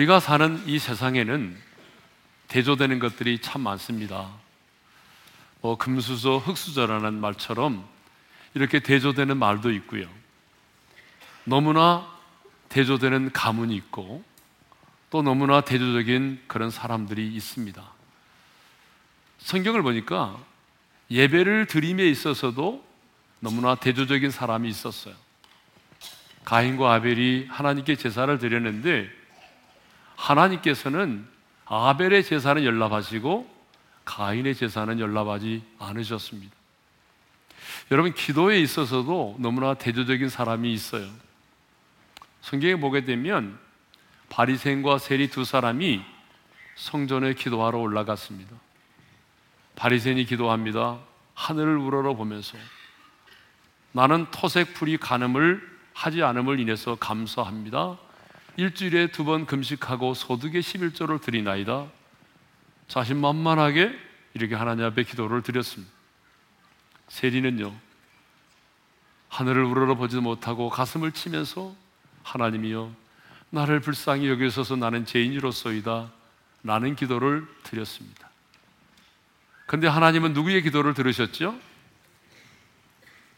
우리가 사는 이 세상에는 대조되는 것들이 참 많습니다. 뭐 금수저, 흙수저라는 말처럼 이렇게 대조되는 말도 있고요. 너무나 대조되는 가문이 있고 또 너무나 대조적인 그런 사람들이 있습니다. 성경을 보니까 예배를 드림에 있어서도 너무나 대조적인 사람이 있었어요. 가인과 아벨이 하나님께 제사를 드렸는데 하나님께서는 아벨의 제사는 연락하시고 가인의 제사는 연락하지 않으셨습니다. 여러분 기도에 있어서도 너무나 대조적인 사람이 있어요. 성경에 보게 되면 바리새인과 세리 두 사람이 성전에 기도하러 올라갔습니다. 바리새인이 기도합니다. 하늘을 우러러 보면서 나는 토색 풀이 가늠을 하지 않음을 인해서 감사합니다. 일주일에 두 번 금식하고 소득의 11조를 드리나이다. 자신만만하게 이렇게 하나님 앞에 기도를 드렸습니다. 세리는요, 하늘을 우러러 보지도 못하고 가슴을 치면서 하나님이여, 나를 불쌍히 여기셔서 나는 죄인으로서이다. 라는 기도를 드렸습니다. 근데 하나님은 누구의 기도를 들으셨죠?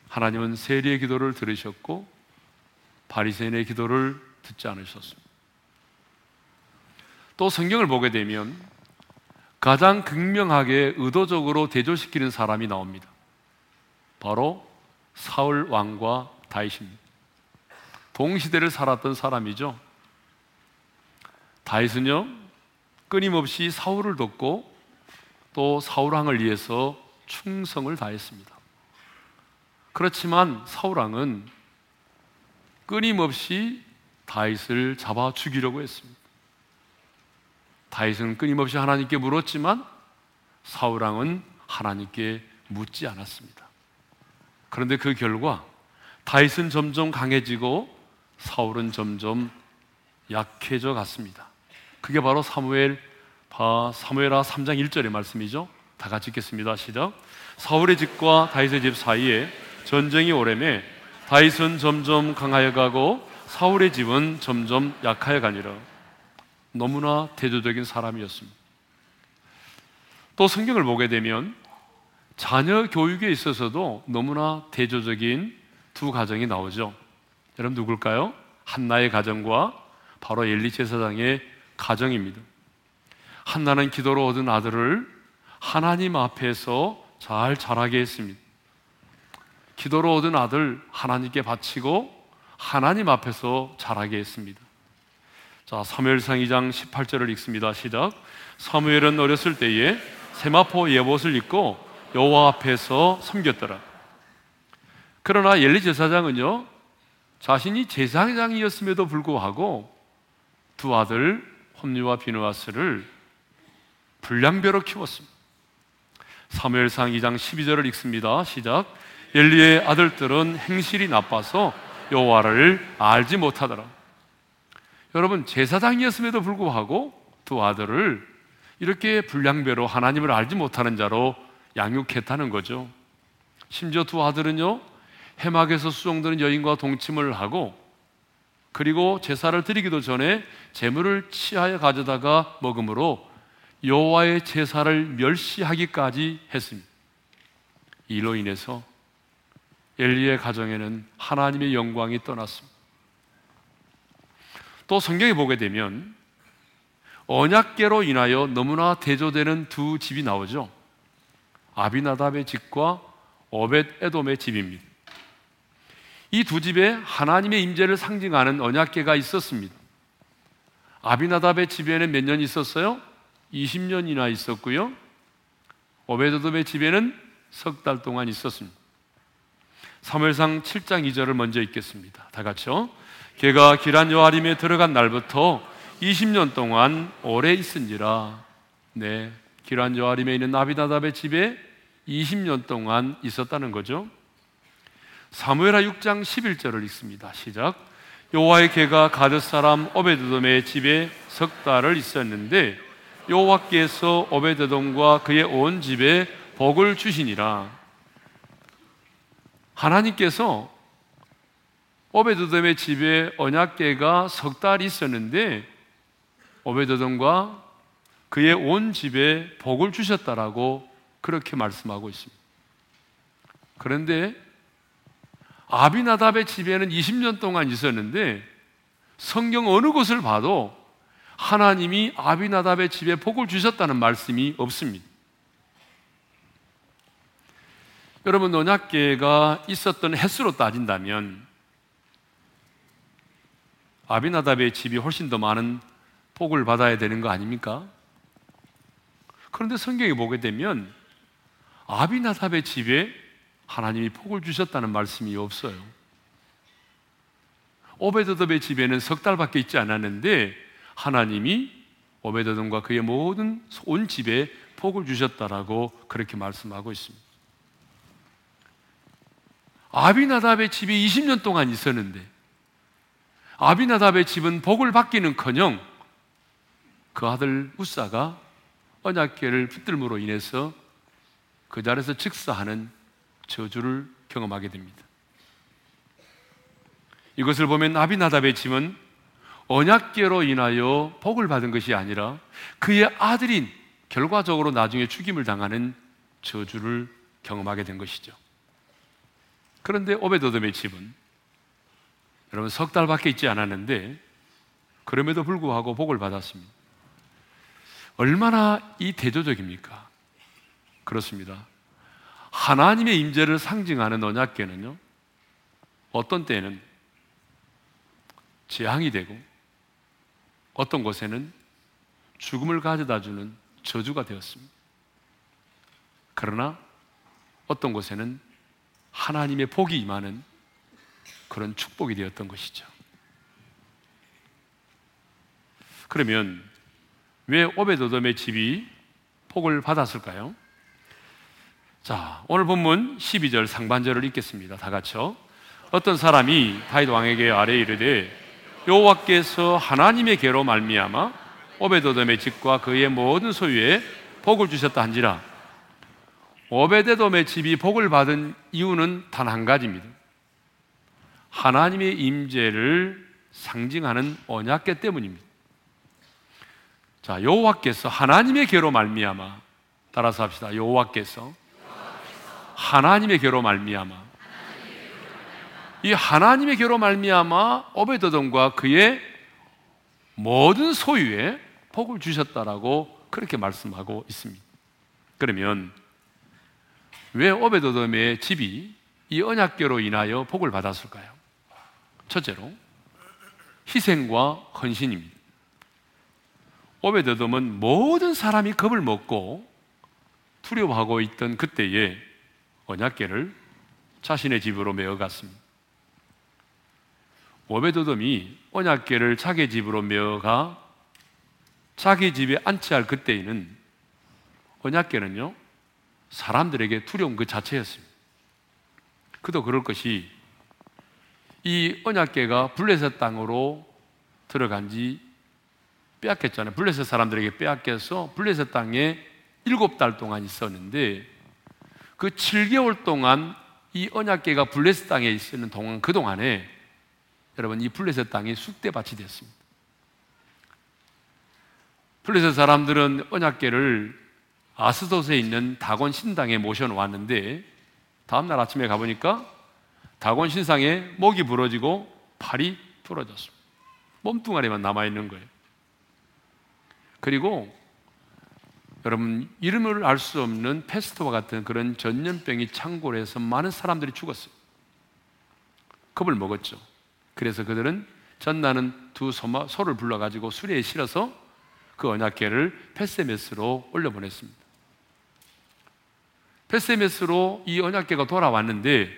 하나님은 세리의 기도를 들으셨고 바리새인의 기도를 듣지 않으셨습니다. 또 성경을 보게 되면 가장 극명하게 의도적으로 대조시키는 사람이 나옵니다. 바로 사울 왕과 다윗입니다. 동시대를 살았던 사람이죠. 다윗은요 끊임없이 사울을 돕고 또 사울 왕을 위해서 충성을 다했습니다. 그렇지만 사울 왕은 끊임없이 다윗을 잡아 죽이려고 했습니다. 다윗은 끊임없이 하나님께 물었지만 사울 왕은 하나님께 묻지 않았습니다. 그런데 그 결과 다윗은 점점 강해지고 사울은 점점 약해져 갔습니다. 그게 바로 사무엘 사무엘하 3장 1절의 말씀이죠. 다 같이 읽겠습니다. 시작. 사울의 집과 다윗의 집 사이에 전쟁이 오래매 다윗은 점점 강하여 가고 사울의 집은 점점 약하여 가니라. 너무나 대조적인 사람이었습니다. 또 성경을 보게 되면 자녀 교육에 있어서도 너무나 대조적인 두 가정이 나오죠. 여러분 누굴까요? 한나의 가정과 바로 엘리 제사장의 가정입니다. 한나는 기도로 얻은 아들을 하나님 앞에서 잘 자라게 했습니다. 기도로 얻은 아들 하나님께 바치고 하나님 앞에서 자라게 했습니다. 자, 사무엘상 2장 18절을 읽습니다. 시작. 사무엘은 어렸을 때에 세마포 예봇을 입고 여호와 앞에서 섬겼더라. 그러나 엘리 제사장은요, 자신이 제사장이었음에도 불구하고 두 아들 홈리와 비누아스를 불량배로 키웠습니다. 사무엘상 2장 12절을 읽습니다. 시작. 엘리의 아들들은 행실이 나빠서 여호와를 알지 못하더라. 여러분 제사장이었음에도 불구하고 두 아들을 이렇게 불량배로 하나님을 알지 못하는 자로 양육했다는 거죠. 심지어 두 아들은요 해막에서 수종되는 여인과 동침을 하고 그리고 제사를 드리기도 전에 재물을 취하여 가져다가 먹음으로 여호와의 제사를 멸시하기까지 했습니다. 이로 인해서 엘리의 가정에는 하나님의 영광이 떠났습니다. 또 성경에 보게 되면 언약계로 인하여 너무나 대조되는 두 집이 나오죠. 아비나답의 집과 오벳 에돔의 집입니다. 이 두 집에 하나님의 임재를 상징하는 언약계가 있었습니다. 아비나답의 집에는 몇 년 있었어요? 20년이나 있었고요. 오베드돔의 집에는 석 달 동안 있었습니다. 3월상 7장 2절을 먼저 읽겠습니다. 다 같이요. 걔가 기란 여아림에 들어간 날부터 20년 동안 오래 있은지라. 네. 기란 여아림에 있는 나비나답의 집에 20년 동안 있었다는 거죠. 사무엘하 6장 11절을 읽습니다. 시작. 여호와의 개가 가드 사람 오베드돔의 집에 석 달을 있었는데 여호와께서 오베드돔과 그의 온 집에 복을 주시니라. 하나님께서 오베드돔의 집에 언약궤가 석 달 있었는데 오베드돔과 그의 온 집에 복을 주셨다라고 그렇게 말씀하고 있습니다. 그런데 아비나답의 집에는 20년 동안 있었는데 성경 어느 곳을 봐도 하나님이 아비나답의 집에 복을 주셨다는 말씀이 없습니다. 여러분 언약계가 있었던 횟수로 따진다면 아비나답의 집이 훨씬 더 많은 복을 받아야 되는 거 아닙니까? 그런데 성경에 보게 되면 아비나답의 집에 하나님이 복을 주셨다는 말씀이 없어요. 오베드돔의 집에는 석 달밖에 있지 않았는데 하나님이 오베드돔과 그의 모든 온 집에 복을 주셨다라고 그렇게 말씀하고 있습니다. 아비나답의 집에 20년 동안 있었는데 아비나답의 집은 복을 받기는커녕 그 아들 우사가 언약궤를 붙들므로 인해서 그 자리에서 즉사하는 저주를 경험하게 됩니다. 이것을 보면 아비나답의 집은 언약궤로 인하여 복을 받은 것이 아니라 그의 아들인 결과적으로 나중에 죽임을 당하는 저주를 경험하게 된 것이죠. 그런데 오베도돔의 집은 여러분 석 달밖에 있지 않았는데 그럼에도 불구하고 복을 받았습니다. 얼마나 이 대조적입니까? 그렇습니다. 하나님의 임재를 상징하는 언약궤는요. 어떤 때는 재앙이 되고 어떤 곳에는 죽음을 가져다 주는 저주가 되었습니다. 그러나 어떤 곳에는 하나님의 복이 임하는 그런 축복이 되었던 것이죠. 그러면 왜 오베도돔의 집이 복을 받았을까요? 자, 오늘 본문 12절 상반절을 읽겠습니다. 다 같이요. 어떤 사람이 다윗 왕에게 아래 이르되 여호와께서 하나님의 계로 말미암아 오베도돔의 집과 그의 모든 소유에 복을 주셨다 한지라 오베데돔의 집이 복을 받은 이유는 단 한 가지입니다. 하나님의 임재를 상징하는 언약계 때문입니다. 자, 여호와께서 하나님의 계로 말미암아 따라서 합시다. 여호와께서 하나님의 계로 말미암아 이 하나님의 계로 말미암아 오베드돔과 그의 모든 소유에 복을 주셨다라고 그렇게 말씀하고 있습니다. 그러면 왜 오베드돔의 집이 이 언약궤로 인하여 복을 받았을까요? 첫째로 희생과 헌신입니다. 오베드돔은 모든 사람이 겁을 먹고 두려워하고 있던 그때에 언약궤를 자신의 집으로 메어갔습니다. 오베드돔이 언약궤를 자기 집으로 메어가 자기 집에 안치할 그때에는 언약궤는요 사람들에게 두려운 그 자체였습니다. 그도 그럴 것이 이 언약궤가 블레셋 땅으로 들어간 지 빼앗겼잖아요. 블레셋 사람들에게 빼앗겨서 블레셋 땅에 일곱 달 동안 있었는데 그 7개월 동안 이 언약궤가 블레셋 땅에 있는 동안 그 동안에 여러분 이 블레셋 땅이 쑥대밭이 됐습니다. 블레셋 사람들은 언약궤를 아스도스에 있는 다곤 신당에 모셔놓았는데 다음날 아침에 가보니까 다곤 신상에 목이 부러지고 팔이 부러졌습니다. 몸뚱아리만 남아있는 거예요. 그리고 여러분 이름을 알 수 없는 패스트와 같은 그런 전염병이 창궐해서 많은 사람들이 죽었어요. 겁을 먹었죠. 그래서 그들은 전나는 두 소마, 소를 불러가지고 수레에 실어서 그 언약궤를 페세메스로 올려보냈습니다. 페세메스로 이 언약궤가 돌아왔는데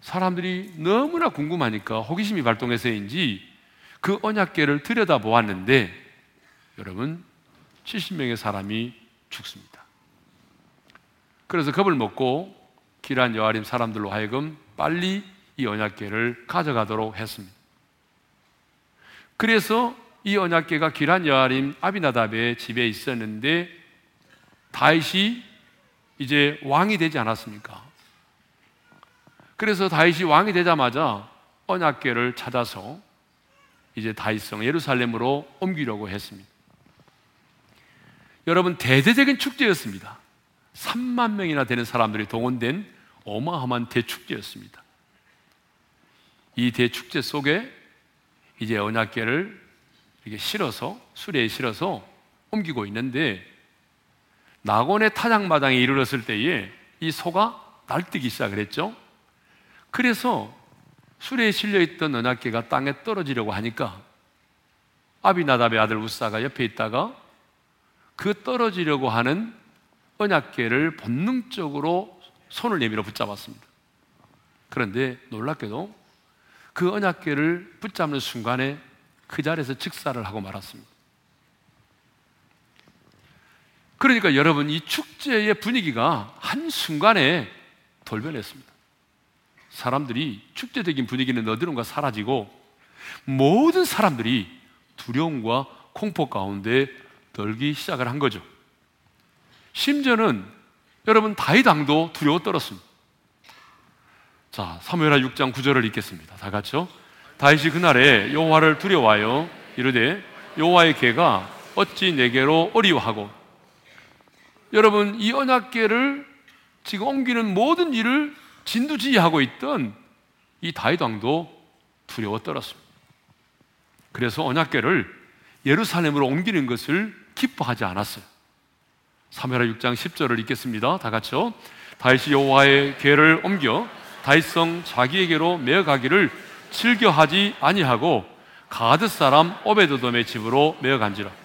사람들이 너무나 궁금하니까 호기심이 발동해서인지 그 언약궤를 들여다 보았는데 여러분 70명의 사람이 죽습니다. 그래서 겁을 먹고 기란 여아림 사람들로 하여금 빨리 이 언약궤를 가져가도록 했습니다. 그래서 이 언약궤가 기란 여아림 아비나답의 집에 있었는데 다윗이 이제 왕이 되지 않았습니까? 그래서 다윗이 왕이 되자마자 언약궤를 찾아서 이제 다윗성 예루살렘으로 옮기려고 했습니다. 여러분 대대적인 축제였습니다. 3만 명이나 되는 사람들이 동원된 어마어마한 대축제였습니다. 이 대축제 속에 이제 언약계를 이렇게 실어서 수레에 실어서 옮기고 있는데 낙원의 타작마당에 이르렀을 때에 이 소가 날뛰기 시작을 했죠. 그래서 수레에 실려 있던 언약계가 땅에 떨어지려고 하니까 아비나답의 아들 우사가 옆에 있다가 그 떨어지려고 하는 언약계를 본능적으로 손을 내밀어 붙잡았습니다. 그런데 놀랍게도 그 언약계를 붙잡는 순간에 그 자리에서 즉사를 하고 말았습니다. 그러니까 여러분 이 축제의 분위기가 한순간에 돌변했습니다. 사람들이 축제적인 분위기는 어디론가 사라지고 모든 사람들이 두려움과 공포 가운데 떨기 시작을 한 거죠. 심지어는 여러분 다윗 왕도 두려워 떨었습니다. 자, 사무엘하 6장 9절을 읽겠습니다. 다 같이요. 다윗이 그날에 여호와를 두려워하여 이르되 여호와의 개가 어찌 내게로 어리워하고 여러분 이 언약궤를 지금 옮기는 모든 일을 진두지휘하고 있던 이 다윗 왕도 두려워 떨었습니다. 그래서 언약궤를 예루살렘으로 옮기는 것을 기뻐하지 않았어요. 사무엘하 6장 10절을 읽겠습니다. 다 같이요. 다윗이 여호와의 궤를 옮겨 다윗성 자기에게로 메어가기를 즐겨하지 아니하고 가드 사람 오베드돔의 집으로 메어간지라.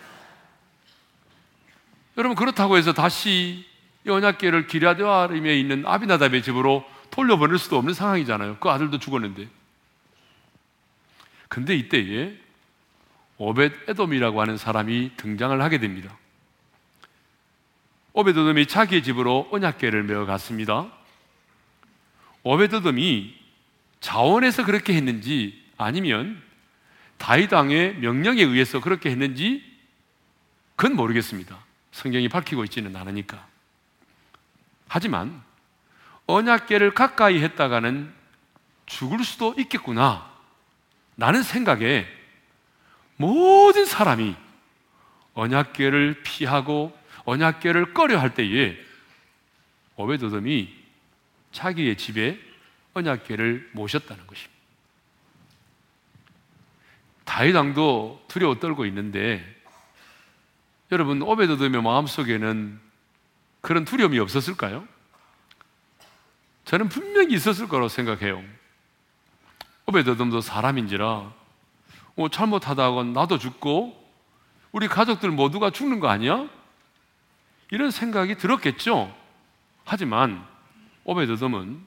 여러분 그렇다고 해서 다시 언약궤를 기랴드와림에 있는 아비나답의 집으로 돌려보낼 수도 없는 상황이잖아요. 그 아들도 죽었는데. 근데 이때에 오벳 에돔이라고 하는 사람이 등장을 하게 됩니다. 오베드돔이 자기의 집으로 언약궤를 메어 갔습니다. 오베드돔이 자원해서 그렇게 했는지 아니면 다윗 왕의 명령에 의해서 그렇게 했는지 그건 모르겠습니다. 성경이 밝히고 있지는 않으니까. 하지만 언약궤를 가까이 했다가는 죽을 수도 있겠구나. 나는 생각에 모든 사람이 언약궤를 피하고 언약궤를 꺼려 할 때에 오베도돔이 자기의 집에 언약궤를 모셨다는 것입니다. 다윗 왕도 두려워 떨고 있는데 여러분 오베도돔의 마음속에는 그런 두려움이 없었을까요? 저는 분명히 있었을 거라고 생각해요. 오베도돔도 사람인지라 뭐 잘못하다가 나도 죽고 우리 가족들 모두가 죽는 거 아니야? 이런 생각이 들었겠죠. 하지만 오베드돔은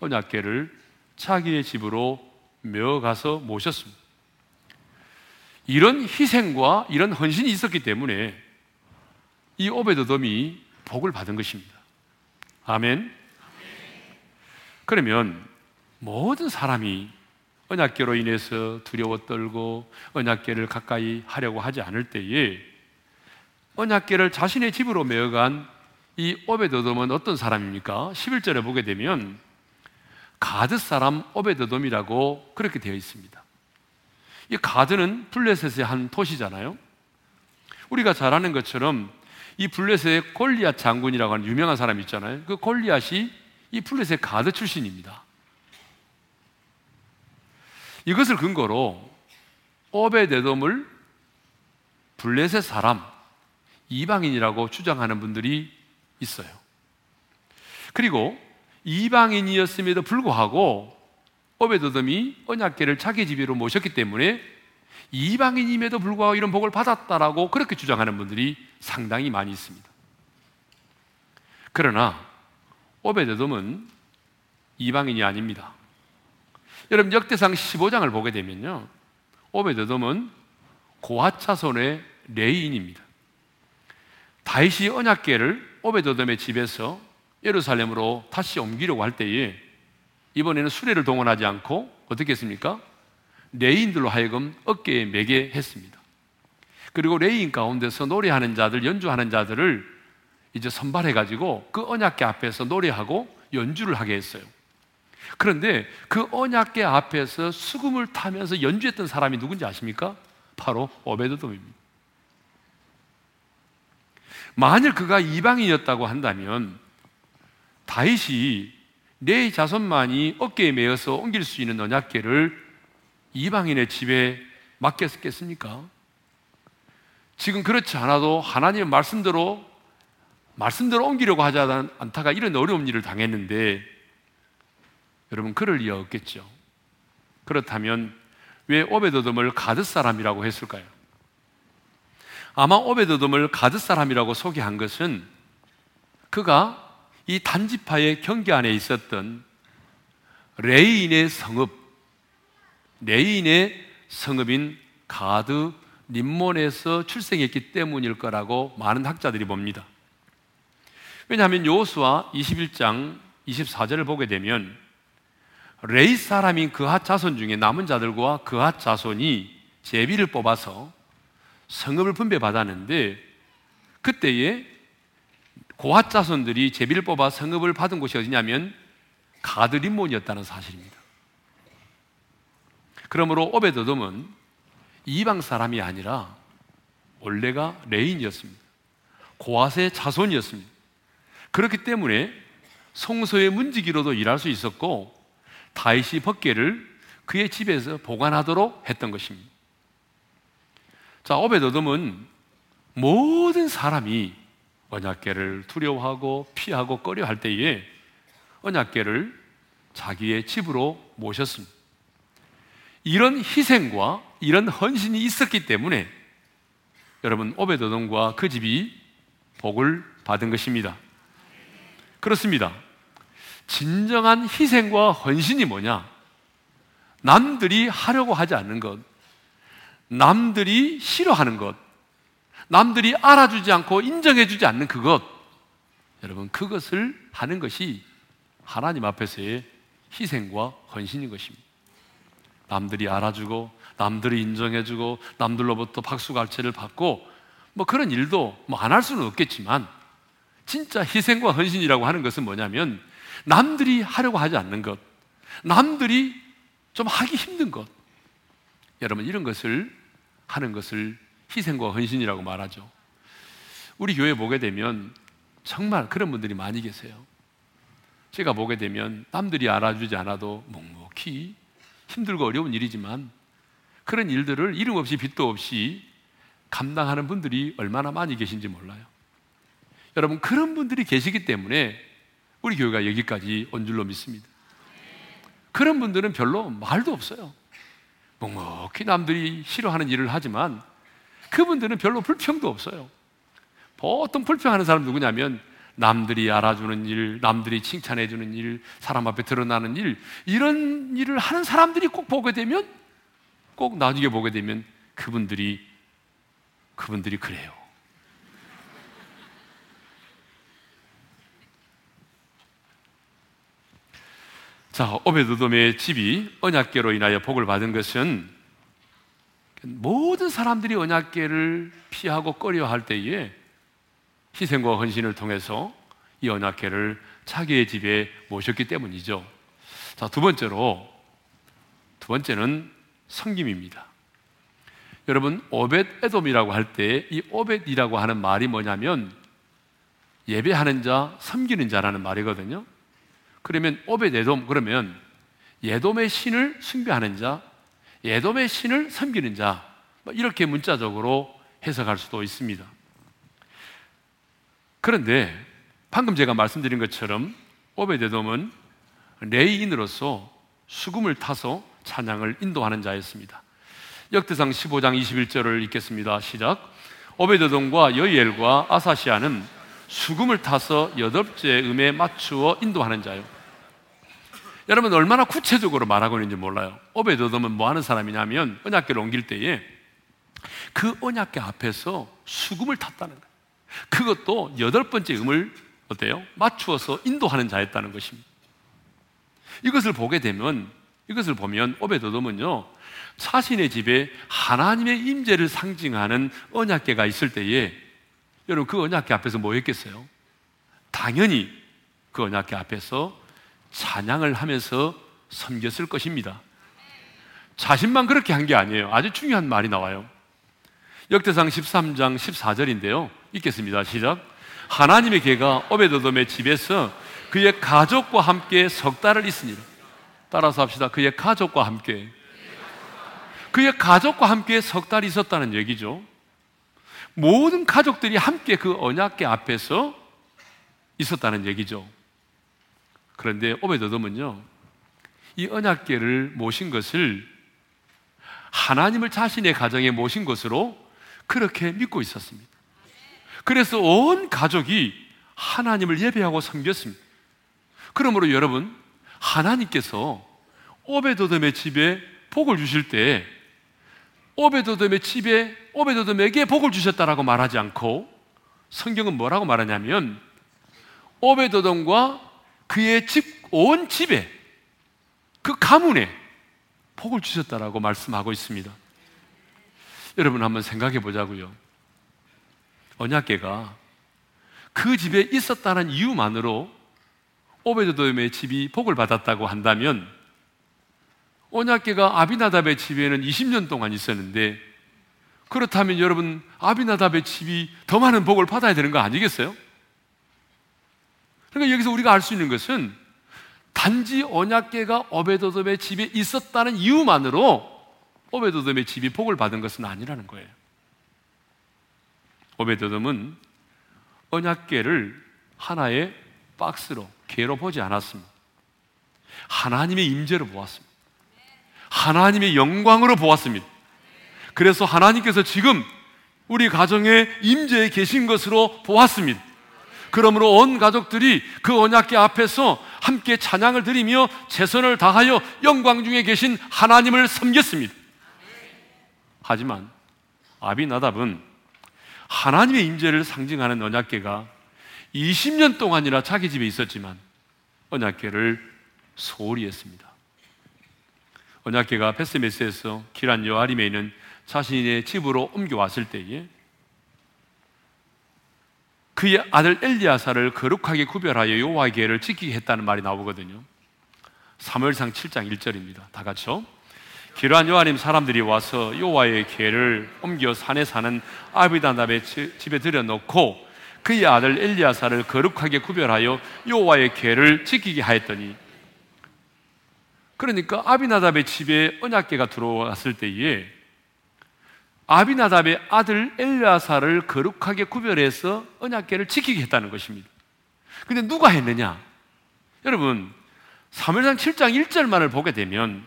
언약궤를 자기의 집으로 메어가서 모셨습니다. 이런 희생과 이런 헌신이 있었기 때문에 이 오베드돔이 복을 받은 것입니다. 아멘. 그러면 모든 사람이 언약궤로 인해서 두려워 떨고 언약궤를 가까이 하려고 하지 않을 때에 언약궤를 자신의 집으로 메어간 이 오벧에돔은 어떤 사람입니까? 11절에 보게 되면 가드 사람 오벧에돔이라고 그렇게 되어 있습니다. 이 가드는 블레셋의 한 도시잖아요. 우리가 잘 아는 것처럼 이 블레셋의 골리앗 장군이라고 하는 유명한 사람 있잖아요. 그 골리앗이 이 블레셋 가드 출신입니다. 이것을 근거로 오베데돔을 블레셋 사람, 이방인이라고 주장하는 분들이 있어요. 그리고 이방인이었음에도 불구하고 오베드돔이 언약계를 자기 집으로 모셨기 때문에 이방인임에도 불구하고 이런 복을 받았다라고 그렇게 주장하는 분들이 상당히 많이 있습니다. 그러나 오벧에돔은 이방인이 아닙니다. 여러분 역대상 15장을 보게 되면요. 오벧에돔은 고핫 자손의 레위인입니다. 다윗이 언약궤를 오벧에돔의 집에서 예루살렘으로 다시 옮기려고 할 때에 이번에는 수레를 동원하지 않고 어떻게 했습니까? 레위인들로 하여금 어깨에 메게 했습니다. 그리고 레위인 가운데서 노래하는 자들, 연주하는 자들을 이제 선발해 가지고 그 언약궤 앞에서 노래하고 연주를 하게 했어요. 그런데 그 언약궤 앞에서 수금을 타면서 연주했던 사람이 누군지 아십니까? 바로 오벧에돔입니다. 만일 그가 이방인이었다고 한다면 다윗이 내 자손만이 어깨에 메어서 옮길 수 있는 언약계를 이방인의 집에 맡겼겠습니까? 지금 그렇지 않아도 하나님의 말씀대로 말씀대로 옮기려고 하지 않다가 이런 어려운 일을 당했는데 여러분 그럴 리가 없겠죠. 그렇다면 왜 오베드돔을 가드 사람이라고 했을까요? 아마 오베드돔을 가드 사람이라고 소개한 것은 그가 이 단 지파의 경계 안에 있었던 레위인의 성읍, 레위인의 성읍인 가드 림몬에서 출생했기 때문일 거라고 많은 학자들이 봅니다. 왜냐하면 여호수아 21장 24절을 보게 되면 레위 사람인 그핫 자손 중에 남은 자들과 그핫 자손이 제비를 뽑아서 성읍을 분배받았는데 그때에 고핫 자손들이 제비를 뽑아 성읍을 받은 곳이 어디냐면 가드림몬이었다는 사실입니다. 그러므로 오베드돔은 이방 사람이 아니라 원래가 레인이었습니다. 고핫의 자손이었습니다. 그렇기 때문에 성소의 문지기로도 일할 수 있었고 다윗이 법계를 그의 집에서 보관하도록 했던 것입니다. 자, 오베드돔은 모든 사람이 언약계를 두려워하고 피하고 꺼려할 때에 언약계를 자기의 집으로 모셨습니다. 이런 희생과 이런 헌신이 있었기 때문에 여러분 오베드돔과 그 집이 복을 받은 것입니다. 그렇습니다. 진정한 희생과 헌신이 뭐냐? 남들이 하려고 하지 않는 것, 남들이 싫어하는 것, 남들이 알아주지 않고 인정해주지 않는 그것, 여러분, 그것을 하는 것이 하나님 앞에서의 희생과 헌신인 것입니다. 남들이 알아주고, 남들이 인정해주고, 남들로부터 박수갈채를 받고, 뭐 그런 일도 뭐 안 할 수는 없겠지만, 진짜 희생과 헌신이라고 하는 것은 뭐냐면, 남들이 하려고 하지 않는 것, 남들이 좀 하기 힘든 것, 여러분, 이런 것을 하는 것을 희생과 헌신이라고 말하죠. 우리 교회 보게 되면 정말 그런 분들이 많이 계세요. 제가 보게 되면 남들이 알아주지 않아도 묵묵히 힘들고 어려운 일이지만 그런 일들을 이름 없이 빚도 없이 감당하는 분들이 얼마나 많이 계신지 몰라요. 여러분, 그런 분들이 계시기 때문에 우리 교회가 여기까지 온 줄로 믿습니다. 그런 분들은 별로 말도 없어요. 묵묵히 남들이 싫어하는 일을 하지만 그분들은 별로 불평도 없어요. 보통 불평하는 사람 누구냐면 남들이 알아주는 일, 남들이 칭찬해주는 일, 사람 앞에 드러나는 일, 이런 일을 하는 사람들이 꼭 보게 되면, 꼭 나중에 보게 되면 그분들이, 그분들이 그래요. 자, 오베드돔의 집이 언약계로 인하여 복을 받은 것은 모든 사람들이 언약계를 피하고 꺼려할 때에 희생과 헌신을 통해서 이 언약계를 자기의 집에 모셨기 때문이죠. 자, 두 번째로 두 번째는 성김입니다. 여러분 오벳 에돔이라고 할 때 이 오벳이라고 하는 말이 뭐냐면 예배하는 자, 섬기는 자라는 말이거든요. 그러면 오벳 에돔 그러면 예돔의 신을 숭배하는 자, 예돔의 신을 섬기는 자뭐 이렇게 문자적으로 해석할 수도 있습니다. 그런데 방금 제가 말씀드린 것처럼 오베데돔은 레이인으로서 수금을 타서 찬양을 인도하는 자였습니다. 역대상 15장 21절을 읽겠습니다. 시작. 오베데돔과 여이엘과 아사시아는 수금을 타서 여덟째 음에 맞추어 인도하는 자요. 여러분 얼마나 구체적으로 말하고 있는지 몰라요. 오베드돔은 뭐 하는 사람이냐면 언약궤를 옮길 때에 그 언약궤 앞에서 수금을 탔다는 거예요. 그것도 여덟 번째 음을 어때요? 맞추어서 인도하는 자였다는 것입니다. 이것을 보게 되면 이것을 보면 오베드돔은요 자신의 집에 하나님의 임재를 상징하는 언약궤가 있을 때에 여러분 그 언약궤 앞에서 뭐 했겠어요? 당연히 그 언약궤 앞에서 찬양을 하면서 섬겼을 것입니다. 자신만 그렇게 한 게 아니에요. 아주 중요한 말이 나와요. 역대상 13장 14절인데요. 읽겠습니다. 시작. 하나님의 개가 오베도돔의 집에서 그의 가족과 함께 석 달을 있으니라. 따라서 합시다. 그의 가족과 함께. 그의 가족과 함께 석 달이 있었다는 얘기죠. 모든 가족들이 함께 그 언약계 앞에서 있었다는 얘기죠. 그런데 오베도돔은요, 이 언약계를 모신 것을 하나님을 자신의 가정에 모신 것으로 그렇게 믿고 있었습니다. 그래서 온 가족이 하나님을 예배하고 섬겼습니다. 그러므로 여러분, 하나님께서 오베도돔의 집에 복을 주실 때 오베도돔의 집에 오베도돔에게 복을 주셨다라고 말하지 않고 성경은 뭐라고 말하냐면 오베도돔과 그의 집 온 집에 그 가문에 복을 주셨다라고 말씀하고 있습니다. 여러분 한번 생각해 보자고요. 언약계가 그 집에 있었다는 이유만으로 오베드돔의 집이 복을 받았다고 한다면 언약계가 아비나답의 집에는 20년 동안 있었는데 그렇다면 여러분 아비나답의 집이 더 많은 복을 받아야 되는 거 아니겠어요? 그러니까 여기서 우리가 알 수 있는 것은 단지 언약계가 오베도돔의 집에 있었다는 이유만으로 오베도돔의 집이 복을 받은 것은 아니라는 거예요. 오베도돔은 언약계를 하나의 박스로 개로 보지 않았습니다. 하나님의 임재로 보았습니다. 하나님의 영광으로 보았습니다. 그래서 하나님께서 지금 우리 가정에 임재에 계신 것으로 보았습니다. 그러므로 온 가족들이 그 언약계 앞에서 함께 찬양을 드리며 최선을 다하여 영광 중에 계신 하나님을 섬겼습니다. 하지만 아비나답은 하나님의 임재를 상징하는 언약계가 20년 동안이나 자기 집에 있었지만 언약계를 소홀히 했습니다. 언약계가 베스메스에서 기란 여아림에 있는 자신의 집으로 옮겨왔을 때에 그의 아들 엘리야사를 거룩하게 구별하여 여호와의 계를 지키게 했다는 말이 나오거든요. 3월상 7장 1절입니다. 다 같이요. 기란 요한님 사람들이 와서 여호와의 계를 옮겨 산에 사는 아비다답의 집에 들여놓고 그의 아들 엘리야사를 거룩하게 구별하여 여호와의 계를 지키게 하였더니 그러니까 아비나답의 집에 언약계가 들어왔을 때에 아비나답의 아들 엘리야사를 거룩하게 구별해서 언약계를 지키게 했다는 것입니다. 근데 누가 했느냐? 여러분, 사무엘상 7장 1절만을 보게 되면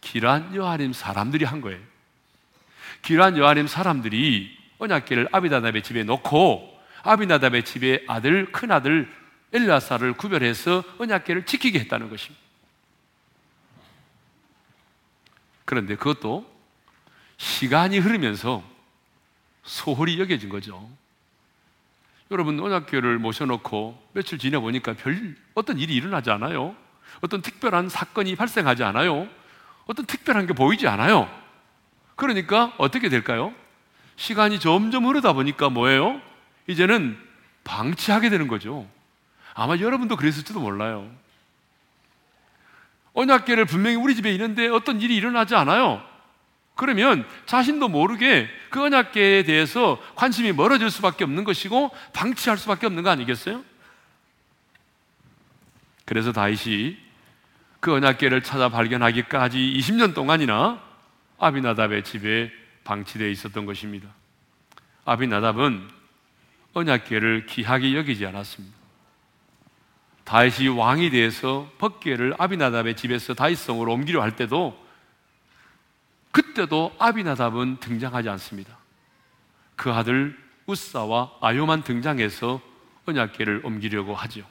기란 여하림 사람들이 한 거예요. 기란 여하림 사람들이 언약계를 아비나답의 집에 놓고 아비나답의 집에 아들 큰 아들 엘리야사를 구별해서 언약계를 지키게 했다는 것입니다. 그런데 그것도 시간이 흐르면서 소홀히 여겨진 거죠. 여러분 언약교를 모셔놓고 며칠 지나 보니까 별 어떤 일이 일어나지 않아요. 어떤 특별한 사건이 발생하지 않아요. 어떤 특별한 게 보이지 않아요. 그러니까 어떻게 될까요? 시간이 점점 흐르다 보니까 뭐예요? 이제는 방치하게 되는 거죠. 아마 여러분도 그랬을지도 몰라요. 언약계를 분명히 우리 집에 있는데 어떤 일이 일어나지 않아요. 그러면 자신도 모르게 그 언약계에 대해서 관심이 멀어질 수밖에 없는 것이고 방치할 수밖에 없는 거 아니겠어요? 그래서 다윗이 그 언약계를 찾아 발견하기까지 20년 동안이나 아비나답의 집에 방치되어 있었던 것입니다. 아비나답은 언약계를 귀하게 여기지 않았습니다. 다윗이 왕이 되어서 법궤를 아비나답의 집에서 다윗성으로 옮기려 할 때도 그때도 아비나답은 등장하지 않습니다. 그 아들 우사와 아요만 등장해서 언약궤를 옮기려고 하죠.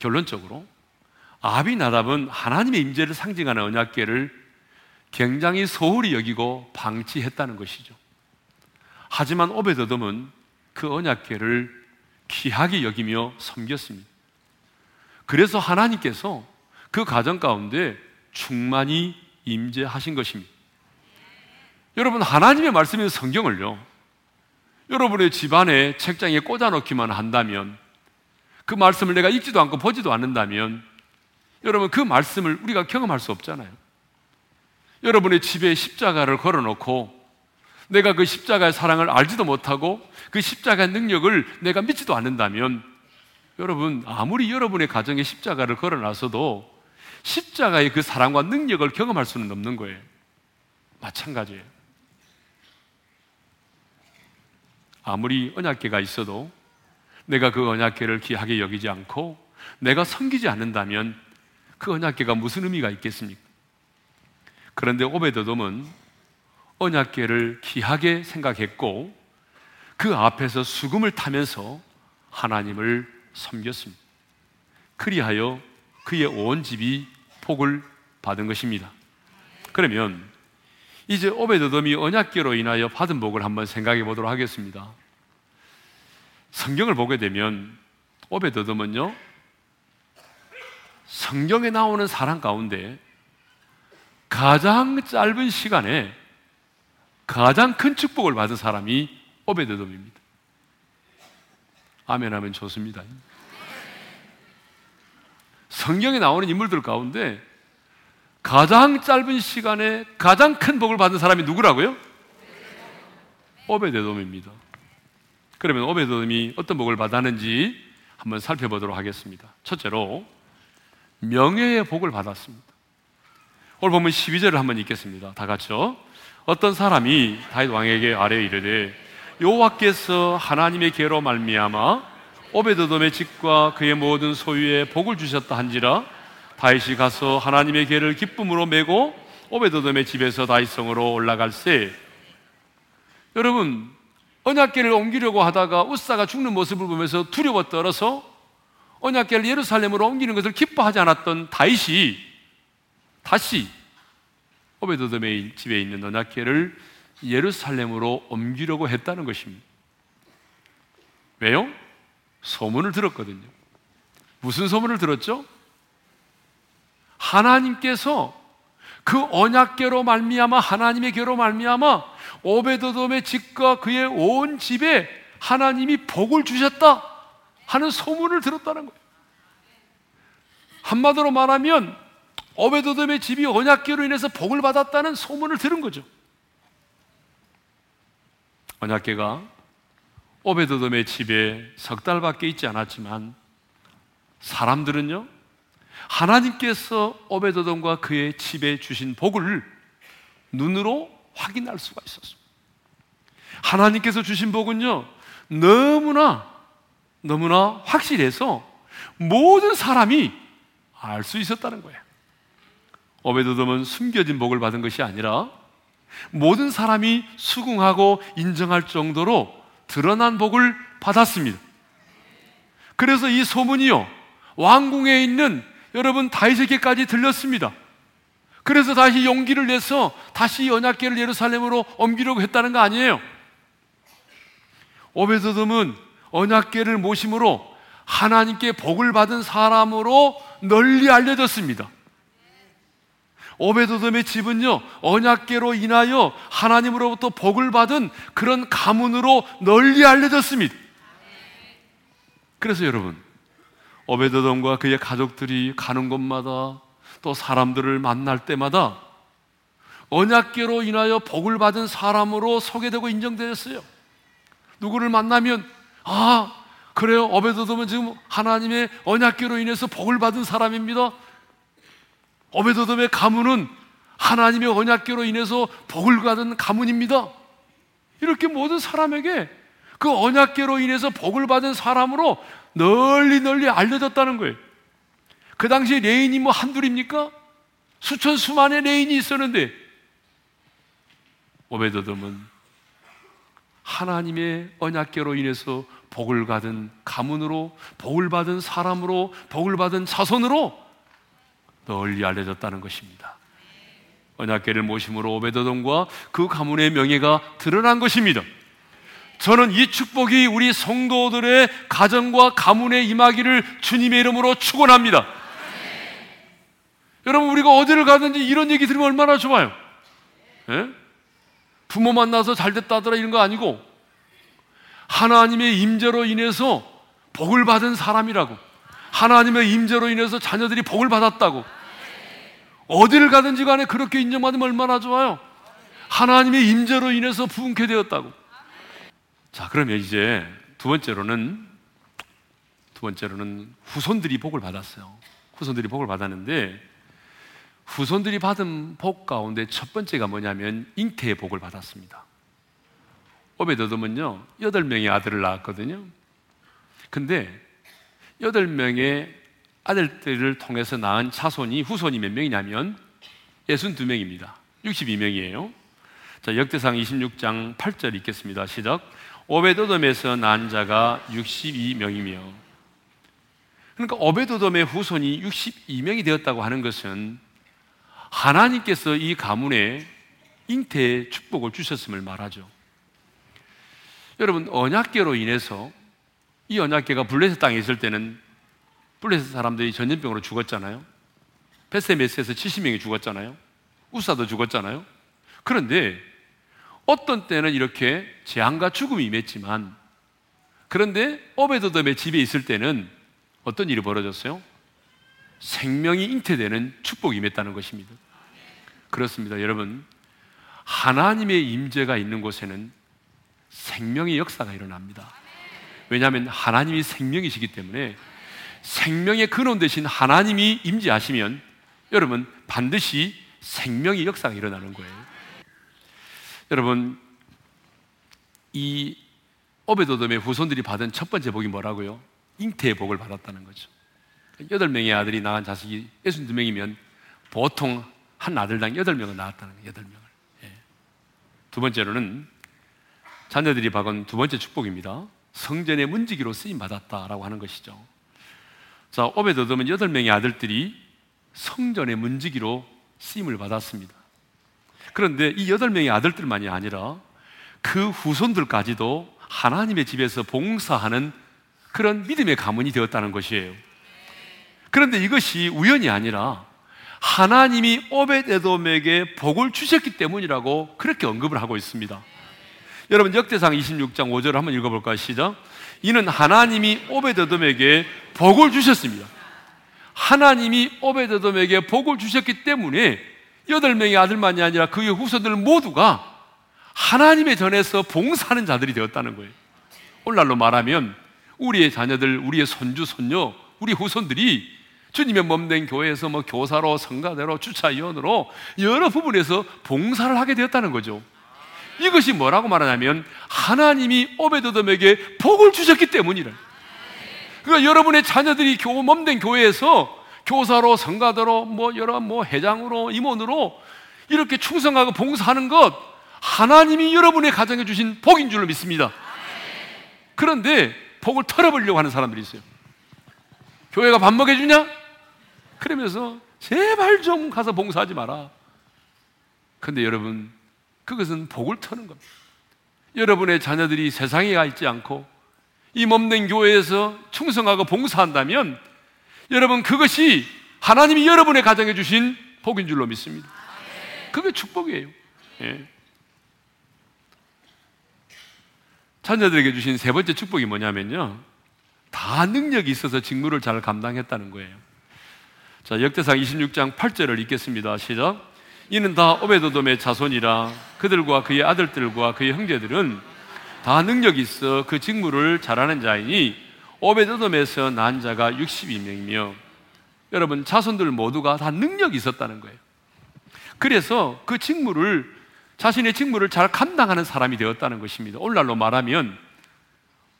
결론적으로 아비나답은 하나님의 임재를 상징하는 언약궤를 굉장히 소홀히 여기고 방치했다는 것이죠. 하지만 오베드돔은 그 언약궤를 귀하게 여기며 섬겼습니다. 그래서 하나님께서 그 가정 가운데 충만히 임재하신 것입니다. 여러분 하나님의 말씀인 성경을요. 여러분의 집안에 책장에 꽂아 놓기만 한다면 그 말씀을 내가 읽지도 않고 보지도 않는다면 여러분 그 말씀을 우리가 경험할 수 없잖아요. 여러분의 집에 십자가를 걸어 놓고 내가 그 십자가의 사랑을 알지도 못하고 그 십자가의 능력을 내가 믿지도 않는다면 여러분 아무리 여러분의 가정에 십자가를 걸어놔서도 십자가의 그 사랑과 능력을 경험할 수는 없는 거예요. 마찬가지예요. 아무리 언약계가 있어도 내가 그 언약계를 귀하게 여기지 않고 내가 섬기지 않는다면 그 언약계가 무슨 의미가 있겠습니까? 그런데 오베드돔은 언약계를 귀하게 생각했고 그 앞에서 수금을 타면서 하나님을 섬겼습니다. 그리하여 그의 온 집이 복을 받은 것입니다. 그러면 이제 오베드돔이 언약계로 인하여 받은 복을 한번 생각해 보도록 하겠습니다. 성경을 보게 되면 오베드돔은요 성경에 나오는 사람 가운데 가장 짧은 시간에 가장 큰 축복을 받은 사람이 오베드돔입니다. 아멘 하면 좋습니다. 성경에 나오는 인물들 가운데 가장 짧은 시간에 가장 큰 복을 받은 사람이 누구라고요? 오베데돔입니다. 그러면 오베데돔이 어떤 복을 받았는지 한번 살펴보도록 하겠습니다. 첫째로 명예의 복을 받았습니다. 오늘 보면 12절을 한번 읽겠습니다. 다 같이요. 어떤 사람이 다윗 왕에게 아뢰 이르되 여호와께서 하나님의 계로 말미암아 오베드돔의 집과 그의 모든 소유에 복을 주셨다 한지라 다윗이 가서 하나님의 계를 기쁨으로 메고 오베드돔의 집에서 다윗성으로 올라갈세. 여러분 언약계를 옮기려고 하다가 우사가 죽는 모습을 보면서 두려워 떨어서 언약계를 예루살렘으로 옮기는 것을 기뻐하지 않았던 다윗이 다시 오베드돔의 집에 있는 언약계를 예루살렘으로 옮기려고 했다는 것입니다. 왜요? 소문을 들었거든요. 무슨 소문을 들었죠? 하나님께서 그 언약계로 말미암아 하나님의 계로 말미암아 오베드돔의 집과 그의 온 집에 하나님이 복을 주셨다 하는 소문을 들었다는 거예요. 한마디로 말하면 오베드돔의 집이 언약계로 인해서 복을 받았다는 소문을 들은 거죠. 언약계가 오베드돔의 집에 석 달밖에 있지 않았지만 사람들은요 하나님께서 오베드돔과 그의 집에 주신 복을 눈으로 확인할 수가 있었습니다. 하나님께서 주신 복은요 너무나 너무나 확실해서 모든 사람이 알 수 있었다는 거예요. 오베드돔은 숨겨진 복을 받은 것이 아니라 모든 사람이 수긍하고 인정할 정도로 드러난 복을 받았습니다. 그래서 이 소문이요 왕궁에 있는 여러분 다윗에게까지 들렸습니다. 그래서 다시 용기를 내서 다시 언약궤를 예루살렘으로 옮기려고 했다는 거 아니에요. 오베드돔은 언약궤를 모심으로 하나님께 복을 받은 사람으로 널리 알려졌습니다. 오베도돔의 집은요 언약계로 인하여 하나님으로부터 복을 받은 그런 가문으로 널리 알려졌습니다. 그래서 여러분 오베도돔과 그의 가족들이 가는 곳마다 또 사람들을 만날 때마다 언약계로 인하여 복을 받은 사람으로 소개되고 인정되었어요. 누구를 만나면 아 그래요 오베도돔은 지금 하나님의 언약계로 인해서 복을 받은 사람입니다. 오베도돔의 가문은 하나님의 언약계로 인해서 복을 받은 가문입니다. 이렇게 모든 사람에게 그 언약궤로 인해서 복을 받은 사람으로 널리 널리 알려졌다는 거예요. 그 당시에 레위인이 뭐 한둘입니까? 수천 수만의 레위인이 있었는데 오벧에돔은 하나님의 언약궤로 인해서 복을 받은 가문으로 복을 받은 사람으로 복을 받은 자손으로 널리 알려졌다는 것입니다. 언약계를 모심으로 오베드돔과 그 가문의 명예가 드러난 것입니다. 저는 이 축복이 우리 성도들의 가정과 가문에 임하기를 주님의 이름으로 축원합니다. 여러분 우리가 어디를 가든지 이런 얘기 들으면 얼마나 좋아요. 예? 부모 만나서 잘 됐다더라 이런 거 아니고 하나님의 임재로 인해서 복을 받은 사람이라고 하나님의 임재로 인해서 자녀들이 복을 받았다고 어디를 가든지 간에 그렇게 인정받으면 얼마나 좋아요. 하나님의 임재로 인해서 부흥케 되었다고. 자, 그러면 이제 두 번째로는 두 번째로는 후손들이 복을 받았어요. 후손들이 복을 받았는데 후손들이 받은 복 가운데 첫 번째가 뭐냐면 잉태의 복을 받았습니다. 오베드돔은요 여덟 명의 아들을 낳았거든요. 근데 여덟 명의 아들들을 통해서 낳은 자손이 후손이 몇 명이냐면 62명입니다. 62명이에요. 자, 역대상 26장 8절 읽겠습니다. 시작. 오베도돔에서 난 자가 62명이며 그러니까 오베도돔의 후손이 62명이 되었다고 하는 것은 하나님께서 이 가문에 잉태의 축복을 주셨음을 말하죠. 여러분 언약계로 인해서 이 언약계가 블레셋 땅에 있을 때는 블레셋 사람들이 전염병으로 죽었잖아요. 베세메스에서 70명이 죽었잖아요. 우사도 죽었잖아요. 그런데 어떤 때는 이렇게 재앙과 죽음이 임했지만 그런데 오베도돔의 집에 있을 때는 어떤 일이 벌어졌어요? 생명이 잉태되는 축복이 임했다는 것입니다. 그렇습니다. 여러분 하나님의 임재가 있는 곳에는 생명의 역사가 일어납니다. 왜냐하면 하나님이 생명이시기 때문에 생명의 근원 되신 하나님이 임재하시면 여러분 반드시 생명의 역사가 일어나는 거예요. 여러분 이 오베도돔의 후손들이 받은 첫 번째 복이 뭐라고요? 잉태의 복을 받았다는 거죠. 여덟 명의 아들이 낳은 자식이 62명이면 보통 한 아들당 여덟 명을 낳았다는 거예요. 여덟 명을. 예. 두 번째로는 자녀들이 받은 두 번째 축복입니다. 성전의 문지기로 쓰임 받았다라고 하는 것이죠. 자, 오베도돔은 여덟 명의 아들들이 성전의 문지기로 쓰임을 받았습니다. 그런데 이 여덟 명의 아들들만이 아니라 그 후손들까지도 하나님의 집에서 봉사하는 그런 믿음의 가문이 되었다는 것이에요. 그런데 이것이 우연이 아니라 하나님이 오베데돔에게 복을 주셨기 때문이라고 그렇게 언급을 하고 있습니다. 여러분 역대상 26장 5절을 한번 읽어볼까요? 시작. 이는 하나님이 오베데돔에게 복을 주셨습니다. 하나님이 오베데돔에게 복을 주셨기 때문에 여덟 명의 아들만이 아니라 그의 후손들 모두가 하나님의 전에서 봉사하는 자들이 되었다는 거예요. 오늘날로 말하면 우리의 자녀들, 우리의 손주, 손녀, 우리 후손들이 주님의 몸된 교회에서 뭐 교사로, 성가대로, 주차위원으로 여러 부분에서 봉사를 하게 되었다는 거죠. 이것이 뭐라고 말하냐면 하나님이 오베드돔에게 복을 주셨기 때문이라. 그러니까 여러분의 자녀들이 교 몸된 교회에서 교사로 성가대로 뭐 여러 뭐 회장으로 임원으로 이렇게 충성하고 봉사하는 것 하나님이 여러분의 가정에 주신 복인 줄로 믿습니다. 그런데 복을 털어버리려고 하는 사람들이 있어요. 교회가 밥 먹여주냐? 그러면서 제발 좀 가서 봉사하지 마라. 근데 여러분 그것은 복을 터는 겁니다. 여러분의 자녀들이 세상에 가 있지 않고 이 몸된 교회에서 충성하고 봉사한다면 여러분 그것이 하나님이 여러분의 가정에 주신 복인 줄로 믿습니다. 그게 축복이에요. 예. 자녀들에게 주신 세 번째 축복이 뭐냐면요. 다 능력이 있어서 직무를 잘 감당했다는 거예요. 자, 역대상 26장 8절을 읽겠습니다. 시작. 이는 다 오베도돔의 자손이라 그들과 그의 아들들과 그의 형제들은 다 능력이 있어 그 직무를 잘하는 자이니 오베도돔에서 난 자가 62명이며 여러분 자손들 모두가 다 능력이 있었다는 거예요. 그래서 그 직무를 자신의 직무를 잘 감당하는 사람이 되었다는 것입니다. 오늘날로 말하면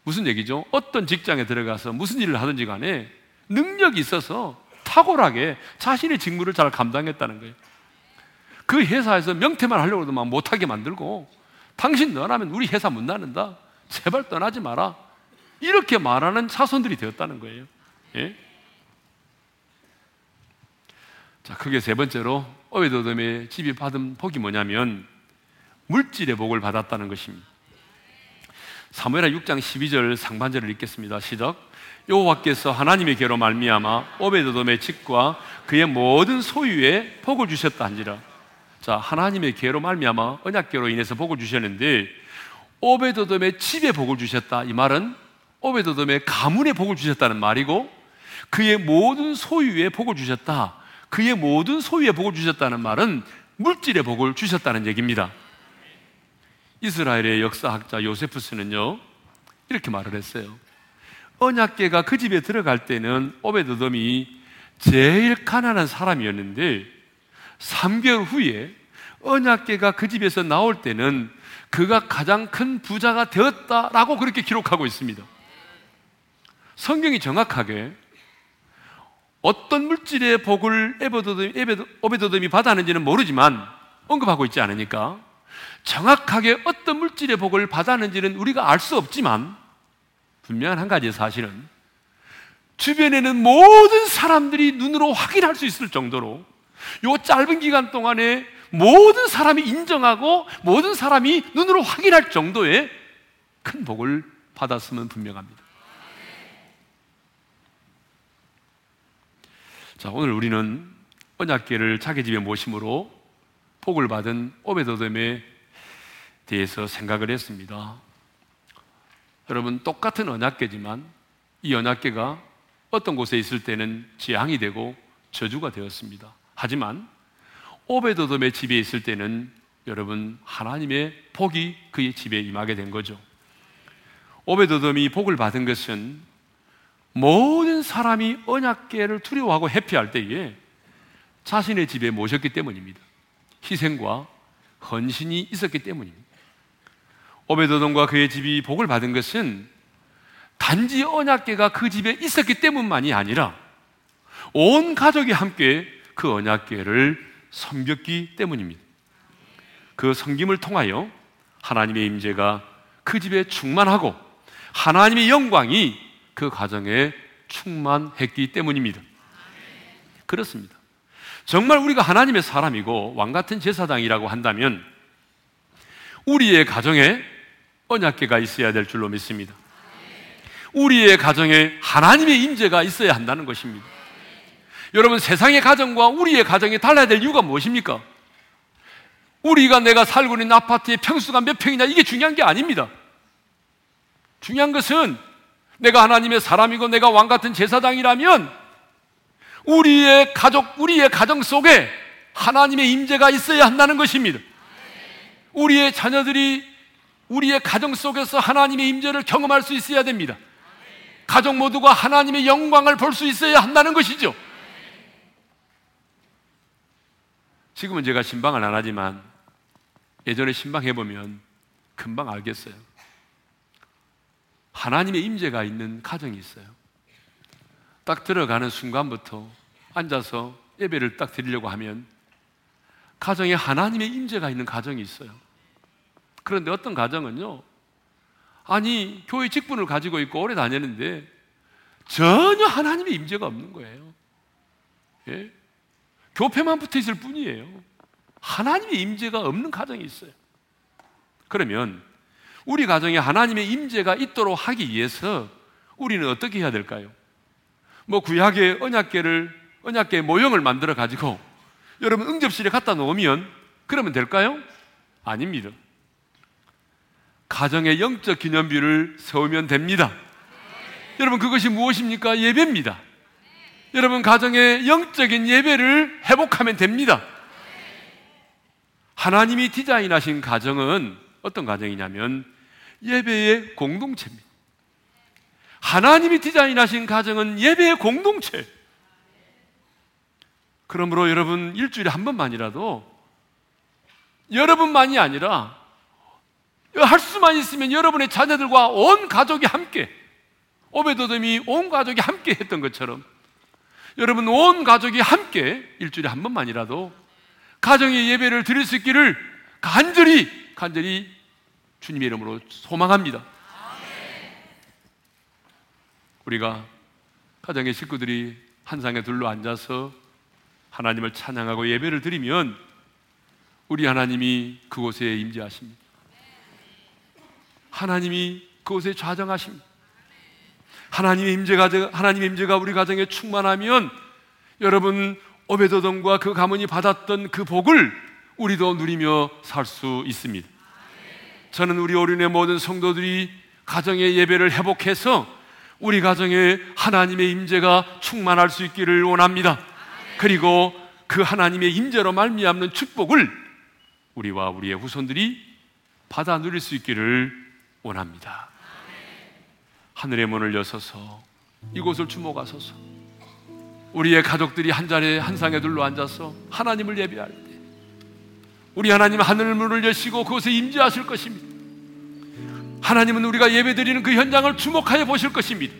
무슨 얘기죠? 어떤 직장에 들어가서 무슨 일을 하든지 간에 능력이 있어서 탁월하게 자신의 직무를 잘 감당했다는 거예요. 그 회사에서 명태만 하려고 해도 막 못하게 만들고 당신 너라면 우리 회사 못 나는다. 제발 떠나지 마라. 이렇게 말하는 차손들이 되었다는 거예요. 예? 자, 크게 세 번째로 어웨도돔의 집이 받은 복이 뭐냐면 물질의 복을 받았다는 것입니다. 사무엘하 6장 12절 상반절을 읽겠습니다. 시작. 여호와께서 하나님의 계로 말미암아 오베도돔의 집과 그의 모든 소유에 복을 주셨다 한지라. 자, 하나님의 계로 말미암아 언약계로 인해서 복을 주셨는데 오베도돔의 집에 복을 주셨다. 이 말은 오베도돔의 가문에 복을 주셨다는 말이고 그의 모든 소유에 복을 주셨다. 그의 모든 소유에 복을 주셨다는 말은 물질의 복을 주셨다는 얘기입니다. 이스라엘의 역사학자 요세프스는요 이렇게 말을 했어요. 언약계가 그 집에 들어갈 때는 오베드돔이 제일 가난한 사람이었는데 3개월 후에 언약계가 그 집에서 나올 때는 그가 가장 큰 부자가 되었다라고 그렇게 기록하고 있습니다. 성경이 정확하게 어떤 물질의 복을 오베도돔이 받았는지는 모르지만 언급하고 있지 않으니까 정확하게 어떤 물질의 복을 받았는지는 우리가 알 수 없지만 분명한 한 가지 사실은 주변에는 모든 사람들이 눈으로 확인할 수 있을 정도로 요 짧은 기간 동안에 모든 사람이 인정하고 모든 사람이 눈으로 확인할 정도의 큰 복을 받았으면 분명합니다. 자, 오늘 우리는 언약계를 자기 집에 모심으로 복을 받은 오베도돔에 대해서 생각을 했습니다. 여러분 똑같은 언약계지만 이 언약계가 어떤 곳에 있을 때는 재앙이 되고 저주가 되었습니다. 하지만 오베도돔의 집에 있을 때는 여러분 하나님의 복이 그의 집에 임하게 된 거죠. 오베도돔이 복을 받은 것은 모든 사람이 언약계를 두려워하고 회피할 때에 자신의 집에 모셨기 때문입니다. 희생과 헌신이 있었기 때문입니다. 오베도돔과 그의 집이 복을 받은 것은 단지 언약계가 그 집에 있었기 때문만이 아니라 온 가족이 함께 그 언약계를 섬겼기 때문입니다. 그 섬김을 통하여 하나님의 임재가 그 집에 충만하고 하나님의 영광이 그 가정에 충만했기 때문입니다. 그렇습니다. 정말 우리가 하나님의 사람이고 왕 같은 제사장이라고 한다면 우리의 가정에 언약계가 있어야 될 줄로 믿습니다. 우리의 가정에 하나님의 임재가 있어야 한다는 것입니다. 여러분 세상의 가정과 우리의 가정이 달라야 될 이유가 무엇입니까? 우리가 내가 살고 있는 아파트의 평수가 몇 평이냐 이게 중요한 게 아닙니다. 중요한 것은 내가 하나님의 사람이고 내가 왕 같은 제사장이라면 우리의 가족, 우리의 가정 속에 하나님의 임재가 있어야 한다는 것입니다. 우리의 자녀들이 우리의 가정 속에서 하나님의 임재를 경험할 수 있어야 됩니다. 가족 모두가 하나님의 영광을 볼 수 있어야 한다는 것이죠. 지금은 제가 신방을 안 하지만 예전에 신방 해보면 금방 알겠어요. 하나님의 임재가 있는 가정이 있어요. 딱 들어가는 순간부터 앉아서 예배를 딱 드리려고 하면 가정에 하나님의 임재가 있는 가정이 있어요. 그런데 어떤 가정은요, 아니, 교회 직분을 가지고 있고 오래 다녔는데 전혀 하나님의 임재가 없는 거예요. 예? 교패만 붙어 있을 뿐이에요. 하나님의 임재가 없는 가정이 있어요. 그러면 우리 가정에 하나님의 임재가 있도록 하기 위해서 우리는 어떻게 해야 될까요? 뭐 구약의 언약계를 언약계 모형을 만들어 가지고 여러분 응접실에 갖다 놓으면 그러면 될까요? 아닙니다. 가정의 영적 기념비를 세우면 됩니다. 여러분 그것이 무엇입니까? 예배입니다. 여러분 가정의 영적인 예배를 회복하면 됩니다. 하나님이 디자인하신 가정은 어떤 가정이냐면 예배의 공동체입니다. 하나님이 디자인하신 가정은 예배의 공동체. 그러므로 여러분 일주일에 한 번만이라도 여러분만이 아니라 할 수만 있으면 여러분의 자녀들과 온 가족이 함께 오베도돔이 온 가족이 함께 했던 것처럼 여러분 온 가족이 함께 일주일에 한 번만이라도 가정의 예배를 드릴 수 있기를 간절히 간절히 주님의 이름으로 소망합니다. 우리가 가정의 식구들이 한 상에 둘러 앉아서 하나님을 찬양하고 예배를 드리면 우리 하나님이 그곳에 임재하십니다. 하나님이 그곳에 좌정하십니다. 하나님의 임재가 하나님의 임재가 우리 가정에 충만하면 여러분 오베도돔과 그 가문이 받았던 그 복을 우리도 누리며 살 수 있습니다. 저는 우리 어린의 모든 성도들이 가정의 예배를 회복해서 우리 가정에 하나님의 임재가 충만할 수 있기를 원합니다. 그리고 그 하나님의 임재로 말미암는 축복을 우리와 우리의 후손들이 받아 누릴 수 있기를 원합니다. 하늘의 문을 여서서 이곳을 주목하소서. 우리의 가족들이 한 자리에 한 상에 둘러 앉아서 하나님을 예배할 때 우리 하나님 하늘 문을 여시고 그곳에 임재하실 것입니다. 하나님은 우리가 예배드리는 그 현장을 주목하여 보실 것입니다.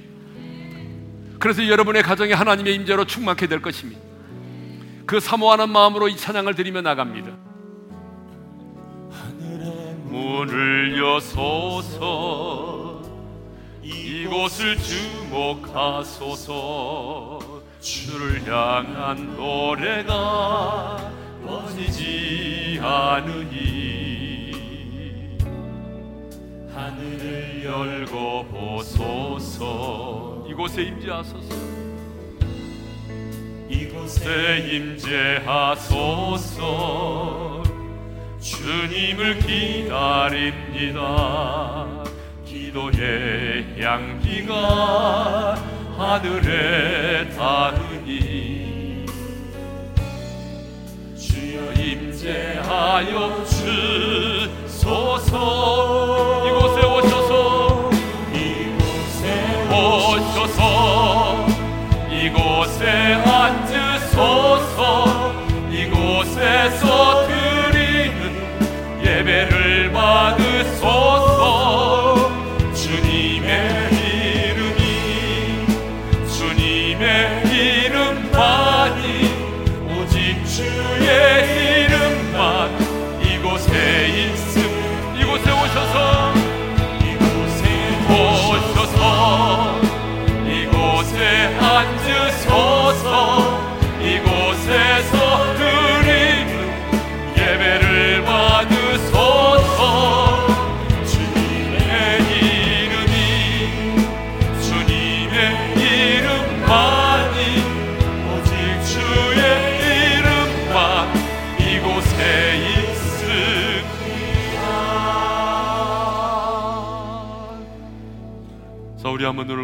그래서 여러분의 가정에 하나님의 임재로 충만케 될 것입니다. 그 사모하는 마음으로 이 찬양을 드리며 나갑니다. 문을 여소서 이곳을 주목하소서. 주를 향한 노래가 꺼지지 않으니. 하늘을 열고 보소서. 이곳에 임재하소서. 이곳에 임재하소서. 주님을 기다립니다 기도의 향기가 하늘에 닿으니 주여 임재하여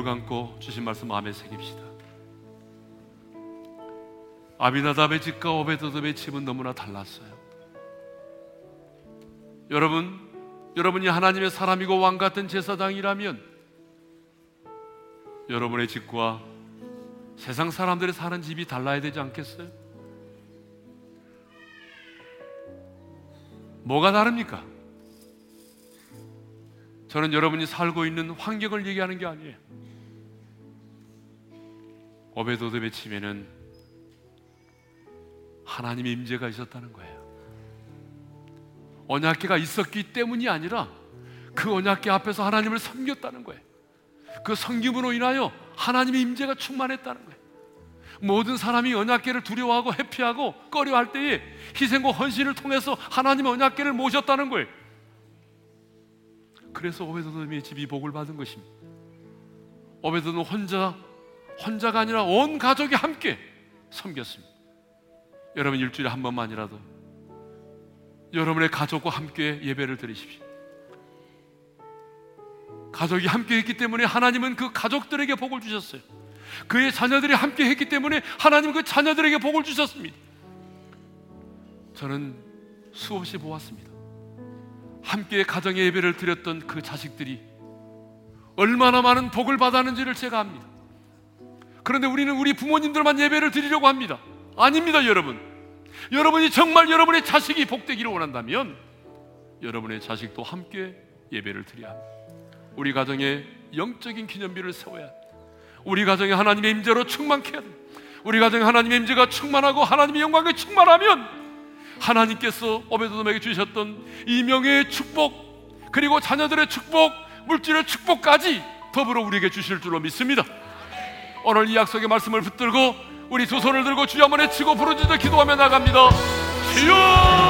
눈을 감고 주신 말씀 마음에 새깁시다 아비나답의 집과 오베드돔의 집은 너무나 달랐어요 여러분 여러분이 하나님의 사람이고 왕 같은 제사장이라면 여러분의 집과 세상 사람들이 사는 집이 달라야 되지 않겠어요? 뭐가 다릅니까? 저는 여러분이 살고 있는 환경을 얘기하는 게 아니에요. 오베도돔의 집에는 하나님의 임재가 있었다는 거예요. 언약계가 있었기 때문이 아니라 그 언약계 앞에서 하나님을 섬겼다는 거예요. 그 섬김으로 인하여 하나님의 임재가 충만했다는 거예요. 모든 사람이 언약계를 두려워하고 회피하고 꺼려할 때에 희생과 헌신을 통해서 하나님의 언약계를 모셨다는 거예요. 그래서 오베드돔의 집이 복을 받은 것입니다. 오베드돔 혼자 혼자가 아니라 온 가족이 함께 섬겼습니다. 여러분 일주일에 한 번만이라도 여러분의 가족과 함께 예배를 드리십시오. 가족이 함께 했기 때문에 하나님은 그 가족들에게 복을 주셨어요. 그의 자녀들이 함께 했기 때문에 하나님은 그 자녀들에게 복을 주셨습니다. 저는 수없이 보았습니다. 함께 가정의 예배를 드렸던 그 자식들이 얼마나 많은 복을 받았는지를 제가 압니다. 그런데 우리는 우리 부모님들만 예배를 드리려고 합니다. 아닙니다, 여러분. 여러분이 정말 여러분의 자식이 복되기를 원한다면 여러분의 자식도 함께 예배를 드려야 합니다. 우리 가정에 영적인 기념비를 세워야 합니다. 우리 가정에 하나님의 임재로 충만케 해야 됩니다. 우리 가정에 하나님의 임재가 충만하고 하나님의 영광이 충만하면 하나님께서 오베도돔에게 주셨던 이 명예의 축복 그리고 자녀들의 축복 물질의 축복까지 더불어 우리에게 주실 줄로 믿습니다. 오늘 이 약속의 말씀을 붙들고 우리 두 손을 들고 주여 한번 외치고 부르짖어 기도하며 나갑니다. 주여!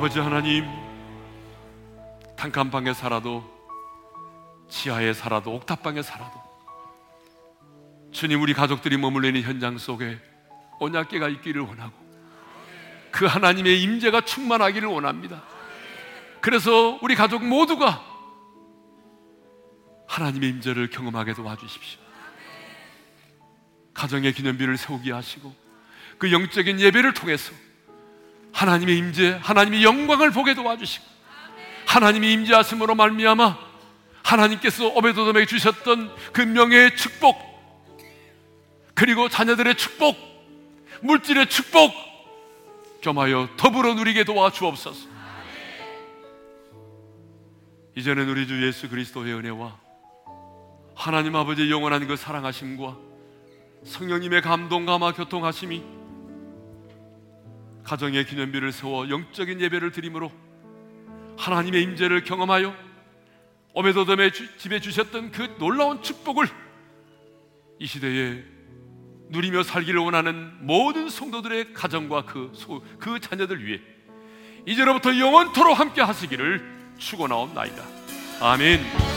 아버지 하나님 단칸방에 살아도 지하에 살아도 옥탑방에 살아도 주님 우리 가족들이 머물러 있는 현장 속에 언약계가 있기를 원하고 그 하나님의 임재가 충만하기를 원합니다. 그래서 우리 가족 모두가 하나님의 임재를 경험하게 도와주십시오. 가정의 기념비를 세우게 하시고 그 영적인 예배를 통해서 하나님의 임재, 하나님의 영광을 보게 도와주시고 하나님의 임재하심으로 말미암아 하나님께서 오베도돔에게 주셨던 그 명예의 축복 그리고 자녀들의 축복 물질의 축복 겸하여 더불어 누리게 도와주옵소서. 이제는 우리 주 예수 그리스도의 은혜와 하나님 아버지의 영원한 그 사랑하심과 성령님의 감동 감화 교통하심이 가정의 기념비를 세워 영적인 예배를 드림으로 하나님의 임재를 경험하여 오베도돔의 집에 주셨던 그 놀라운 축복을 이 시대에 누리며 살기를 원하는 모든 성도들의 가정과 그, 소, 그 자녀들 위해 이제로부터 영원토록 함께 하시기를 축원하옵나이다. 아멘.